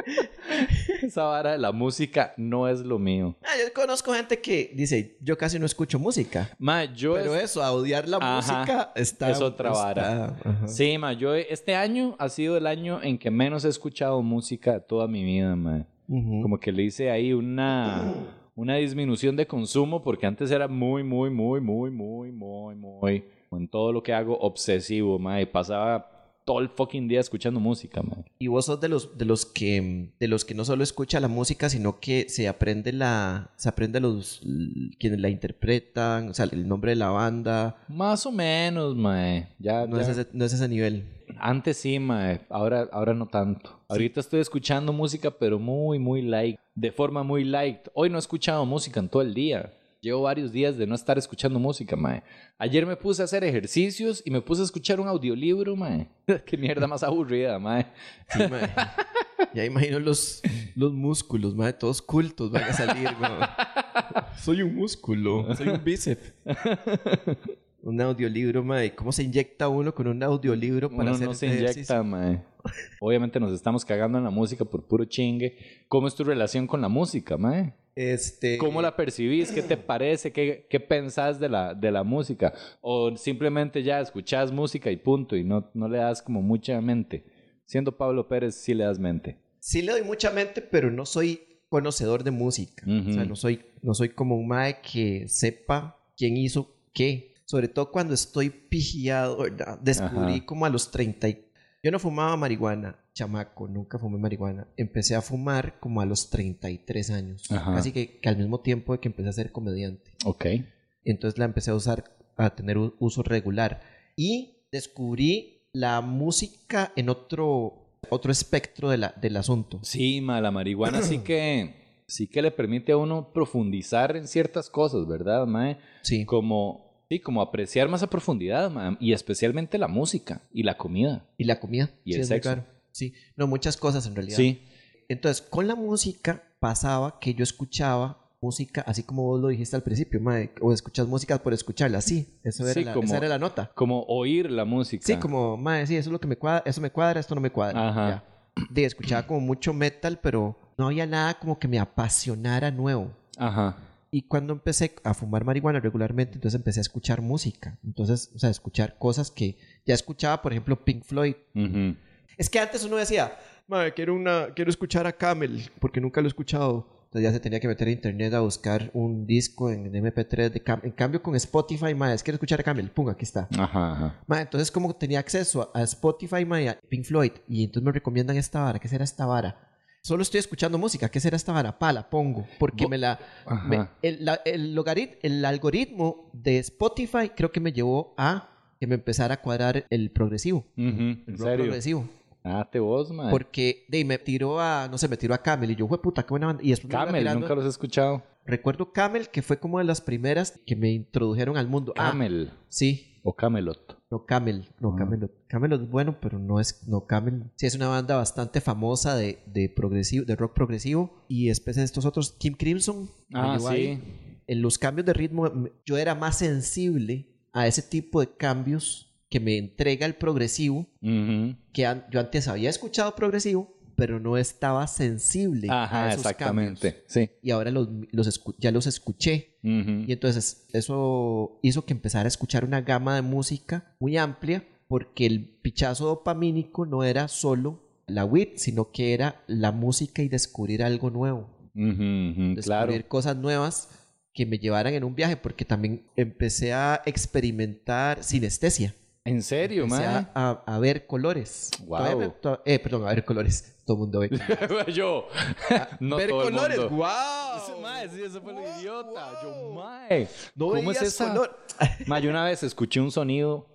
Esa vara de la música no es lo mío. Ah, yo conozco gente que dice, yo casi no escucho música. Ma, yo Pero es- eso, a odiar la Ajá, música está... es otra vara. está-. Sí, ma, yo este año ha sido el año en que menos he escuchado música de toda mi vida, ma. Ujú. Como que le hice ahí una, una disminución de consumo porque antes era muy, muy, muy, muy, muy, muy, muy, en todo lo que hago obsesivo, ma, y pasaba todo el fucking día escuchando música, ma. Y vos sos de los, de los que de los que no solo escucha la música, sino que se aprende la se aprende los quienes la interpretan, o sea, el nombre de la banda. Más o menos, ma. Ya, No, ya- es ese, no es ese nivel. Antes sí, mae. Ahora, ahora no tanto. Ahorita estoy escuchando música, pero muy, muy light. De forma muy light. Hoy no he escuchado música en todo el día. Llevo varios días de no estar escuchando música, mae. Ayer me puse a hacer ejercicios y me puse a escuchar un audiolibro, mae. Qué mierda más aburrida, mae. Sí, mae. ya imagino los, los músculos, mae, todos cultos van a salir, mae. Soy un músculo, soy un bíceps. un audiolibro, mae. ¿Cómo se inyecta uno con un audiolibro para Uno hacer no se ejercicio? inyecta, mae. Obviamente nos estamos cagando en la música por puro chingue. ¿Cómo es tu relación con la música, mae? Este, ¿Cómo la percibís? ¿Qué te parece? ¿Qué, qué pensás de la, de la música? ¿O simplemente ya escuchás música y punto y no, no le das como mucha mente? Siendo Pablo Pérez, sí le das mente. Sí le doy mucha mente, pero no soy conocedor de música. O sea, no soy, no soy como un mae que sepa quién hizo qué. Sobre todo cuando estoy pigiado, ¿verdad? Descubrí Ajá. como a los 30 y... Yo no fumaba marihuana, chamaco, nunca fumé marihuana. Empecé a fumar como a los 33 años. Ajá. Casi que, que al mismo tiempo de que empecé a ser comediante. Ok. Entonces la empecé a usar, a tener u- uso regular. Y descubrí la música en otro, otro espectro de la, del asunto. Sí, ma, la marihuana sí que, sí que le permite a uno profundizar en ciertas cosas, ¿verdad, mae? Sí. Como, sí, como apreciar más a profundidad, ma, y especialmente la música y la comida. Y la comida. Y sí, el es muy sexo. caro. Sí. No, muchas cosas en realidad. Sí. Entonces, con la música pasaba que yo escuchaba música, así como vos lo dijiste al principio, mae, o escuchas música por escucharla, sí. Eso era Sí, la, como- esa era la nota. Como oír la música. Sí, como, mae, sí, eso es lo que me cuadra, eso me cuadra, esto no me cuadra. Ajá. Ya. De, escuchaba como mucho metal, pero no había nada como que me apasionara nuevo. Ajá. Y cuando empecé a fumar marihuana regularmente, entonces empecé a escuchar música. Entonces, o sea, escuchar cosas que ya escuchaba, por ejemplo, Pink Floyd. Es que antes uno decía, "Mae, quiero, una, quiero escuchar a Camel, porque nunca lo he escuchado. Entonces ya se tenía que meter a internet a buscar un disco en MP3 de Camel. En cambio, con Spotify, mae, es quiero escuchar a Camel. Pum, aquí está. Ajá, ajá. Mae, entonces, como tenía acceso a, a Spotify, mae, a Pink Floyd, y entonces me recomiendan esta vara. ¿Qué será esta vara? Solo estoy escuchando música. ¿Qué será esta vara? Pa, la pongo. Porque me la... Me- el, la- el logarit- el algoritmo de Spotify creo que me llevó a que me empezara a cuadrar el progresivo. Ujú, ¿En El serio? progresivo. Ah, te vos, man. Porque de, me tiró a, no sé, me tiró a Camel y yo, fue puta, qué buena banda. Y después me Camel, tirando- nunca los he escuchado. Recuerdo Camel, que fue como de las primeras que me introdujeron al mundo. Ah, Camel sí, o Camelot. no Camel, no Ah. Camelot. Camelot es bueno, pero no es, no Camel. Sí, es una banda bastante famosa de, de progresivo, de rock progresivo. Y después de estos otros, Kim Crimson. Ah, sí. ahí. En los cambios de ritmo, yo era más sensible a ese tipo de cambios que me entrega el progresivo que an- yo antes había escuchado progresivo, pero no estaba sensible a Ajá, esos exactamente. cambios. Sí. Y ahora los, los escu- ya los escuché. Y entonces eso hizo que empezara a escuchar una gama de música muy amplia, porque el pichazo dopamínico no era solo la WIT, sino que era la música y descubrir algo nuevo. Descubrir Claro. cosas nuevas que me llevaran en un viaje, porque también empecé a experimentar sinestesia. ¿En serio, man? a, a- ver colores. Wow. Todavía eh, perdón, a ver colores. Todo el mundo ve. Yo. no ver todo el colores. mundo. ¡Wow! Ese mae, sí, ese fue lo Wow, idiota. Yo, mae. No ¿Cómo es esa? color. Mae, yo una vez escuché un sonido.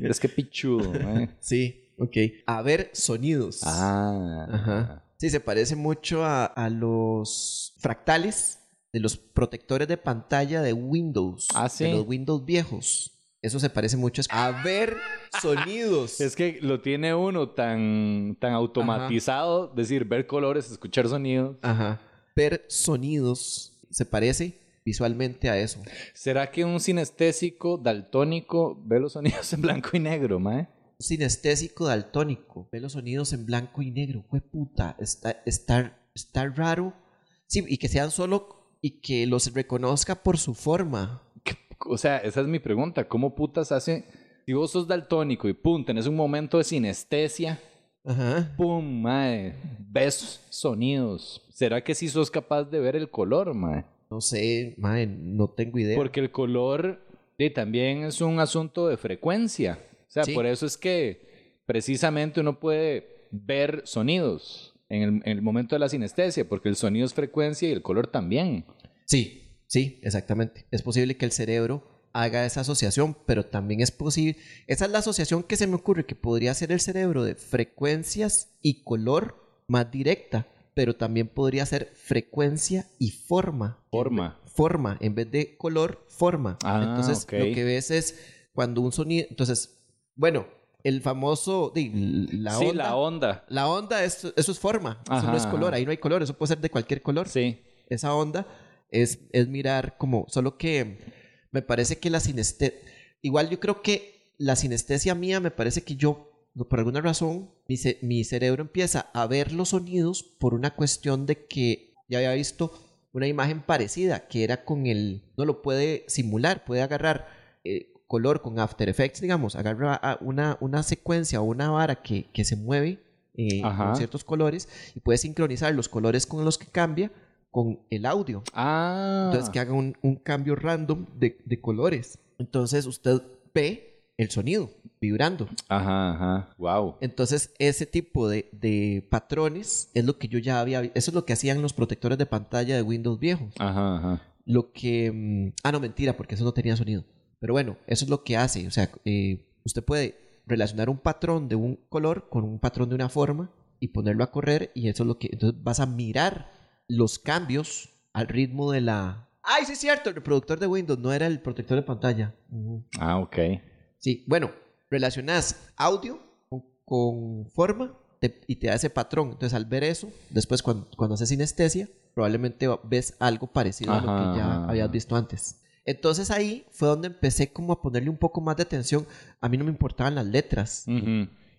Es que pichudo, mae. Sí, ok. A ver sonidos. Ah. Ajá. Sí, se parece mucho a, a los fractales de los protectores de pantalla de Windows. Ah, sí. De los Windows viejos. Eso se parece mucho a ver sonidos. Es que lo tiene uno tan, tan automatizado, decir, ver colores, escuchar sonidos. Ajá. Ver sonidos se parece visualmente a eso. ¿Será que un sinestésico daltónico ve los sonidos en blanco y negro, mae? Un sinestésico daltónico ve los sonidos en blanco y negro. Fue puta, está, está, está raro. Sí, y que sean solo y que los reconozca por su forma. O sea, esa es mi pregunta. ¿Cómo putas hace? Si vos sos daltónico y pum, tenés un momento de sinestesia, Ajá. pum, mae, ves sonidos. ¿Será que sí sos capaz de ver el color, mae? No sé, madre, no tengo idea. Porque el color sí, también es un asunto de frecuencia. O sea, Sí. por eso es que precisamente uno puede ver sonidos en el, en el momento de la sinestesia, porque el sonido es frecuencia y el color también. Sí, sí, exactamente. Es posible que el cerebro haga esa asociación, pero también es posible. Esa es la asociación que se me ocurre que podría ser el cerebro de frecuencias y color más directa, pero también podría ser frecuencia y forma. Forma. Forma, en vez de color, forma. Ah, Entonces, lo que ves es cuando un sonido. Entonces, bueno, el famoso. La sí, onda. la onda. La onda, es, eso es forma. eso no es Ajá, color. ajá. Ahí no hay color. Eso puede ser de cualquier color Sí. esa onda es, es mirar como, solo que me parece que la sinestesia, igual yo creo que la sinestesia mía me parece que yo, por alguna razón, mi, ce- mi cerebro empieza a ver los sonidos por una cuestión de que ya había visto una imagen parecida, que era con el, no lo puede simular, puede agarrar eh, color con After Effects, digamos, agarra una, una secuencia o una vara que, que se mueve eh, con ciertos colores y puede sincronizar los colores con los que cambia con el audio. Ah. Entonces que haga un, un cambio random de, de colores. Entonces usted ve el sonido vibrando. Ajá, ajá. Wow. Entonces ese tipo de, de patrones es lo que yo ya había... Eso es lo que hacían los protectores de pantalla de Windows viejos. Ajá, ajá. Lo que... mm, Ah, no, mentira, porque eso no tenía sonido. Pero bueno, eso es lo que hace. O sea, eh, usted puede relacionar un patrón de un color con un patrón de una forma y ponerlo a correr y eso es lo que... Entonces vas a mirar los cambios al ritmo de la... Ay, sí es cierto, el reproductor de Windows no era el protector de pantalla. Ah, ok. Sí, bueno, relacionas audio con, con forma te- y te da ese patrón. Entonces, al ver eso, después cuando, cuando haces sinestesia, probablemente ves algo parecido a lo que ya ajá, habías visto antes. Entonces ahí fue donde empecé como a ponerle un poco más de atención. A mí no me importaban las letras.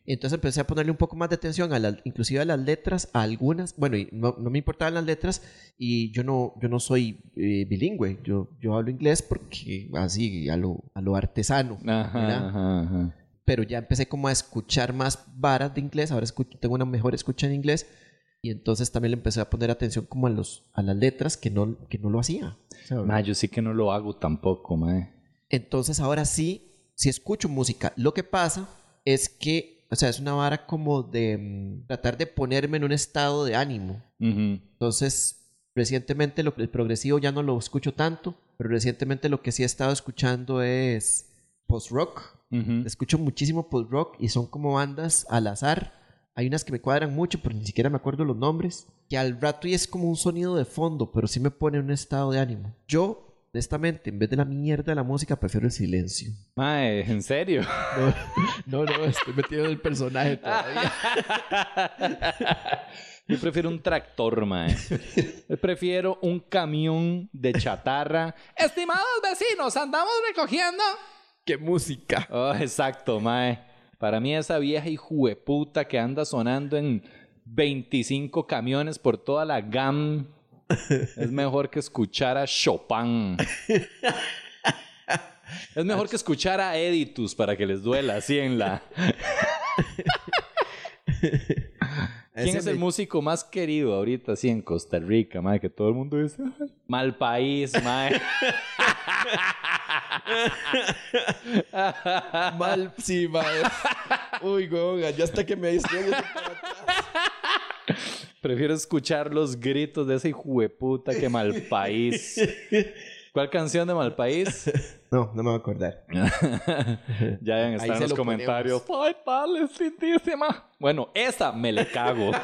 Entonces empecé a ponerle un poco más de atención a las, inclusive a las letras, a algunas. Bueno, y no, no me importaban las letras y yo no, yo no soy eh, bilingüe. Yo, yo hablo inglés porque así, a lo, a lo artesano. Ajá, ajá, ajá. pero ya empecé como a escuchar más varas de inglés, ahora escucho, tengo una mejor escucha en inglés y entonces también le empecé a poner atención como a, los, a las letras que no, que no lo hacía. Ma, yo sí que no lo hago tampoco, mae. Entonces ahora sí, sí escucho música. Lo que pasa es que, o sea, es una vara como de mm, tratar de ponerme en un estado de ánimo. Entonces, recientemente lo, el progresivo ya no lo escucho tanto, pero recientemente lo que sí he estado escuchando es post-rock. Escucho muchísimo post-rock y son como bandas al azar. Hay unas que me cuadran mucho, pero ni siquiera me acuerdo los nombres. Que al rato y es como un sonido de fondo, pero sí me pone en un estado de ánimo. Yo, honestamente, en vez de la mierda de la música, prefiero el silencio. Mae, ¿en serio? No, no, estoy metido en el personaje todavía. Yo prefiero un tractor, mae. Yo prefiero un camión de chatarra. Estimados vecinos, andamos recogiendo. ¡Qué música! Oh, exacto, mae. Para mí esa vieja hijueputa que anda sonando en 25 camiones por toda la GAM es mejor que escuchar a Chopin. Es mejor que escuchar a Editus para que les duela así en la... ¿Quién es el músico más querido ahorita así en Costa Rica, mae? Que todo el mundo dice, "Ay, mal país, mae. Mal, sí, madre. Uy, goga, ya hasta que me distraigo. Prefiero escuchar los gritos de ese hijueputa que mal país. ¿Cuál canción de Malpaís? No, no me voy a acordar. ya deben estar en los lo comentarios. ¡Ay, tal, es lindísima! Bueno, esa me le cago.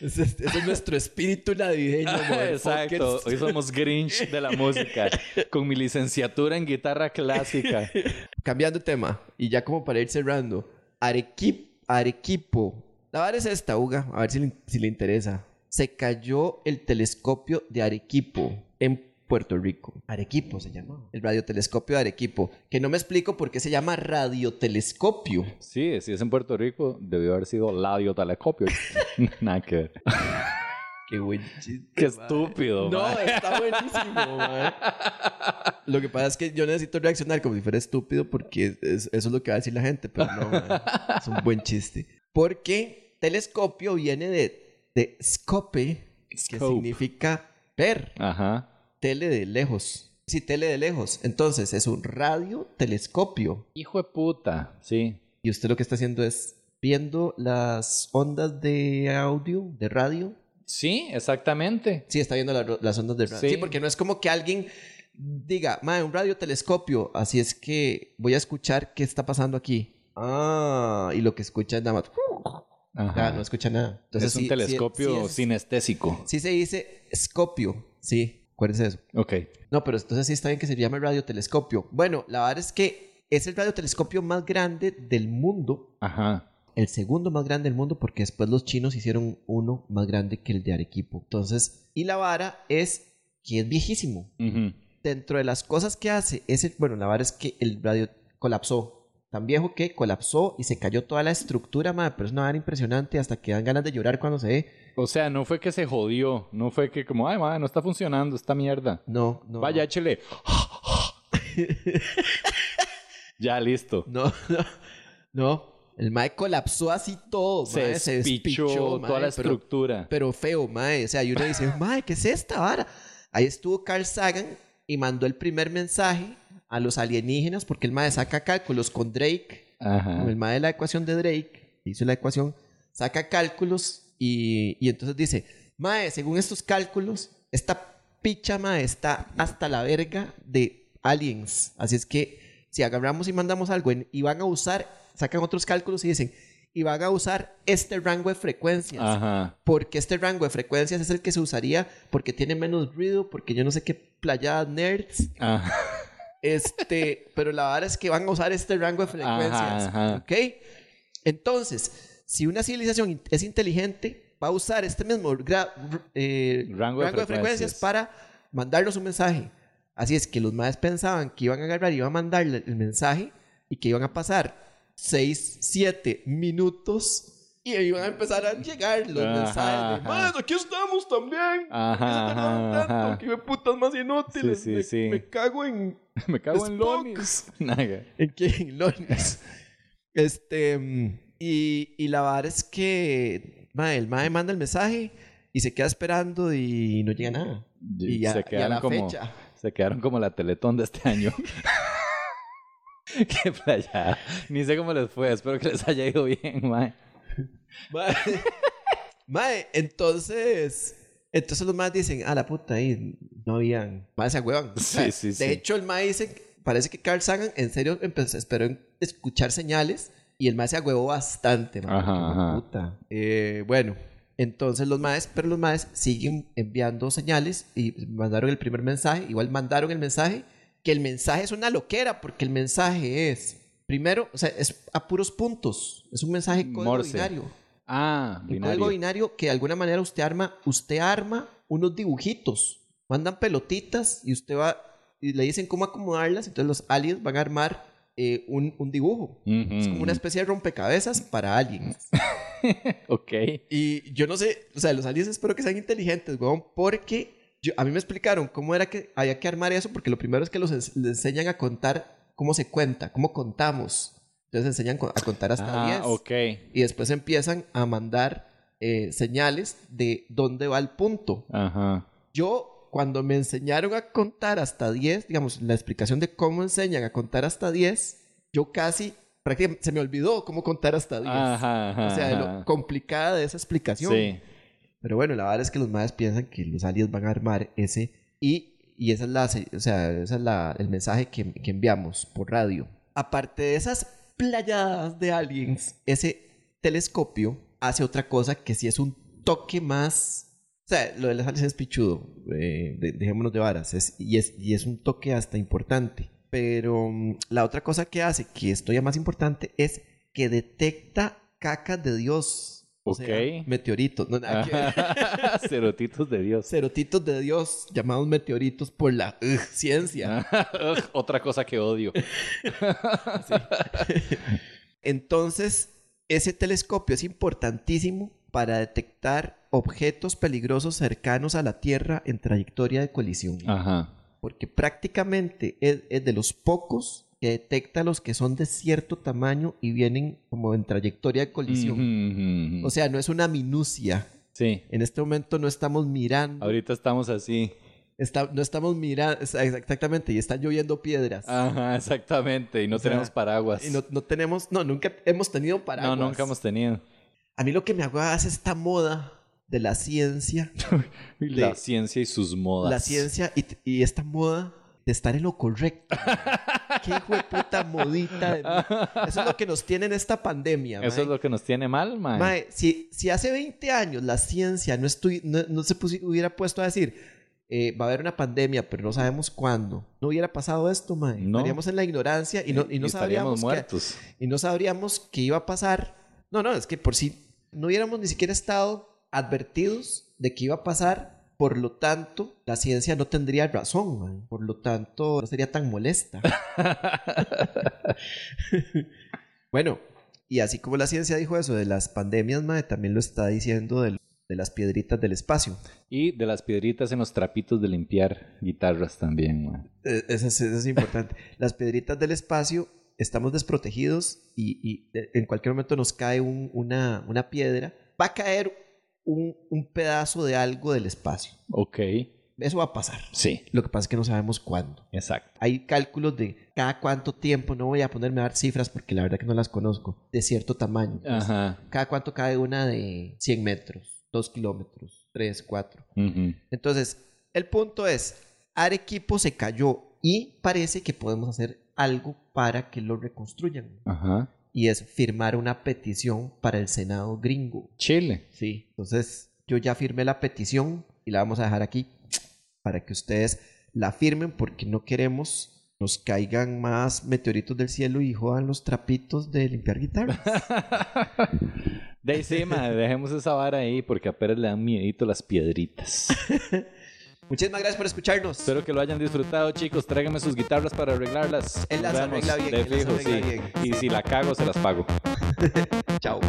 Ese, ese es nuestro espíritu navideño. Exacto. Hoy somos Grinch de la música. Con mi licenciatura en guitarra clásica. Cambiando tema, y ya como para ir cerrando. Arequip, Arequipo. La verdad es esta, Uga, a ver si le, si le interesa. Se cayó el telescopio de Arequipo en Puerto Rico. Arequipo se llama. El radiotelescopio de Arequipo. Que no me explico por qué se llama radiotelescopio. Sí, si es en Puerto Rico, debió haber sido ladio telescopio. Nada que ver. Qué buen chiste. Qué estúpido. No, está buenísimo, mae. Lo que pasa es que yo necesito reaccionar como si fuera estúpido porque es- eso es lo que va a decir la gente, pero no, es un buen chiste. Porque telescopio viene de, de scope, que significa ver, Ajá. tele de lejos. Sí, tele de lejos. Entonces es un radiotelescopio. Hijo de puta. Sí. Y usted lo que está haciendo es viendo las ondas de audio, de radio, Sí, exactamente. Sí, está viendo la- las ondas de radio. Sí. Sí. porque no es como que alguien diga, madre, un radiotelescopio, así es que voy a escuchar qué está pasando aquí. Ah, y lo que escucha es nada más. Ajá. Ah, no escucha nada. Entonces, es un sí- telescopio sí es- sinestésico. sí se dice escopio. Sí, acuérdense de eso. Ok. No, pero entonces sí está bien que se llame radiotelescopio. Bueno, la verdad es que es el radiotelescopio más grande del mundo. Ajá. El segundo más grande del mundo porque después los chinos hicieron uno más grande que el de Arequipo. Entonces, y la vara es que es viejísimo. Dentro de las cosas que hace es el, bueno, la verdad es que el radio colapsó. Tan viejo que colapsó y se cayó toda la estructura, madre, pero es una vara impresionante hasta que dan ganas de llorar cuando se ve. O sea, no fue que se jodió. No fue que como, ay, madre, no está funcionando esta mierda. No, no. Vaya, échele. ya, listo. No, no. No. El mae colapsó así todo, Se mae, despichó toda mae, la pero- estructura. Pero feo, mae. O sea, y uno dice, mae, ¿qué es esta vara? Ahí estuvo Carl Sagan y mandó el primer mensaje a los alienígenas porque el mae saca cálculos con Drake Ajá. Como el mae de la ecuación de Drake, hizo la ecuación, saca cálculos y, y entonces dice, mae, según estos cálculos, esta picha mae está hasta la verga de aliens. Así es que si agarramos y mandamos algo en- y van a usar, sacan otros cálculos y dicen, y van a usar este rango de frecuencias. Ajá. Porque este rango de frecuencias es el que se usaría porque tiene menos ruido, porque yo no sé qué playadas nerds. Ajá. Este, pero la verdad es que van a usar este rango de frecuencias. Ajá. ¿Ok? Entonces, si una civilización es inteligente, va a usar este mismo eh, Rango de frecuencias. para mandarnos un mensaje. Así es que los más pensaban que iban a agarrar y iban a mandarle el mensaje y que iban a pasar 6, 7 minutos y iban a empezar a llegar los Ajá, mensajes de. "Mae, aquí estamos también. Ajá, ¿Qué ajá, ajá. Que me putas más inútiles. Sí, sí, me, sí. me cago en Me cago en Spock. Lonis. ¿En quién? En Lonis. Este. Y, y la verdad es que. mae, el mae manda el mensaje y se queda esperando y no llega nada. Y, ya, se y a la como fecha. se quedaron como la Teletón de este año. Qué playa. Ni sé cómo les fue. Espero que les haya ido bien, mae. Mae, mae, entonces. Entonces los más dicen, ah, la puta, ahí no habían. Mae, se huevan. Sí, sí, de sí. hecho, el mae dice, parece que Carl Sagan en serio empezó, esperó escuchar señales y el mae se agüevó bastante. mae, Ajá, ajá. puta. Eh, bueno, entonces los maes, pero los maes siguen enviando señales y mandaron el primer mensaje. Igual mandaron el mensaje, que el mensaje es una loquera, porque el mensaje es, primero, o sea, es a puros puntos. Es un mensaje código Morse. binario. Ah, Un binario. código binario que de alguna manera usted arma, usted arma unos dibujitos. Mandan pelotitas y usted va y le dicen cómo acomodarlas. Entonces los aliens van a armar eh, un, un dibujo. Es como una especie de rompecabezas para aliens. Ok. Y yo no sé, o sea, los aliens espero que sean inteligentes, weón, porque yo, a mí me explicaron cómo era que había que armar eso, porque lo primero es que los ens- les enseñan a contar cómo se cuenta, cómo contamos. Entonces enseñan a contar hasta 10. Ah, ok. Y después empiezan a mandar eh, señales de dónde va el punto. Ajá. Yo, cuando me enseñaron a contar hasta 10, digamos, la explicación de cómo enseñan a contar hasta 10, yo casi, prácticamente, se me olvidó cómo contar hasta 10. Ajá, ajá, o sea, de lo complicada de esa explicación. Sí. Pero bueno, la verdad es que los madres piensan que los aliens van a armar ese y, y esa es la, o sea, esa es la, el mensaje que, que enviamos por radio. Aparte de esas playadas de aliens, ese telescopio hace otra cosa que sí es un toque más... O sea, lo de las aliens es pichudo, eh, de- dejémonos de varas, es- y, es, y es un toque hasta importante. Pero mm, la otra cosa que hace, que es todavía más importante, es que detecta cacas de Dios. O sea, Ok. meteoritos. No, nada que ver. Cerotitos de Dios. Cerotitos de Dios llamados meteoritos por la ciencia. Otra cosa que odio. Entonces, ese telescopio es importantísimo para detectar objetos peligrosos cercanos a la Tierra en trayectoria de colisión. Ajá. Porque prácticamente es, es de los pocos que detecta los que son de cierto tamaño y vienen como en trayectoria de colisión. O sea, no es una minucia. sí. En este momento no estamos mirando. Ahorita estamos así. Está- no estamos mirando. Exactamente. Y están lloviendo piedras. Ajá, exactamente. Y no O sea, tenemos paraguas. Y no, no tenemos. No, nunca hemos tenido paraguas. no, nunca hemos tenido. A mí lo que me es esta moda de la ciencia. La De- ciencia y sus modas. La ciencia y, y esta moda de estar en lo correcto. Qué hijo de puta modita. de. Eso es lo que nos tiene en esta pandemia. Eso mae. es lo que nos tiene mal, man. Mae, si, si hace 20 años la ciencia no, estu- no, no se hubiera puesto a decir, eh, va a haber una pandemia, pero no sabemos cuándo, no hubiera pasado esto, mae. No. Estaríamos en la ignorancia y no, y no estaríamos sabríamos que, muertos. y no sabríamos qué iba a pasar. No, no, es que por si no hubiéramos ni siquiera estado advertidos de que iba a pasar, por lo tanto, la ciencia no tendría razón, por lo tanto, no sería tan molesta. bueno, y así como la ciencia dijo eso de las pandemias, también lo está diciendo de las piedritas del espacio. Y de las piedritas en los trapitos de limpiar guitarras también. Eh, Eso es, eso es importante. Las piedritas del espacio, estamos desprotegidos y, y, eh, en cualquier momento nos cae un- una, una piedra. Va a caer un, un pedazo de algo del espacio. Ok. Eso va a pasar. Sí, Lo que pasa es que no sabemos cuándo. exacto. Hay cálculos de cada cuánto tiempo, no voy a ponerme a dar cifras porque la verdad que no las conozco, de cierto tamaño. Ajá. Cada cuánto cae una de 100 metros, 2 kilómetros, 3, 4. Ujú. Entonces, el punto es, Arequipo se cayó y parece que podemos hacer algo para que lo reconstruyan. Ajá. Y es firmar una petición para el Senado gringo. Chile. Sí. Entonces, yo ya firmé la petición y la vamos a dejar aquí para que ustedes la firmen porque no queremos nos caigan más meteoritos del cielo y jodan los trapitos de limpiar guitarras. De man, dejemos esa vara ahí porque a Pérez le dan miedito las piedritas. Muchísimas gracias por escucharnos. Espero que lo hayan disfrutado, chicos. Tráiganme sus guitarras para arreglarlas. Él las arregla bien, De él las fijo, arregla sí. bien. Y si la cago, se las pago. Chao.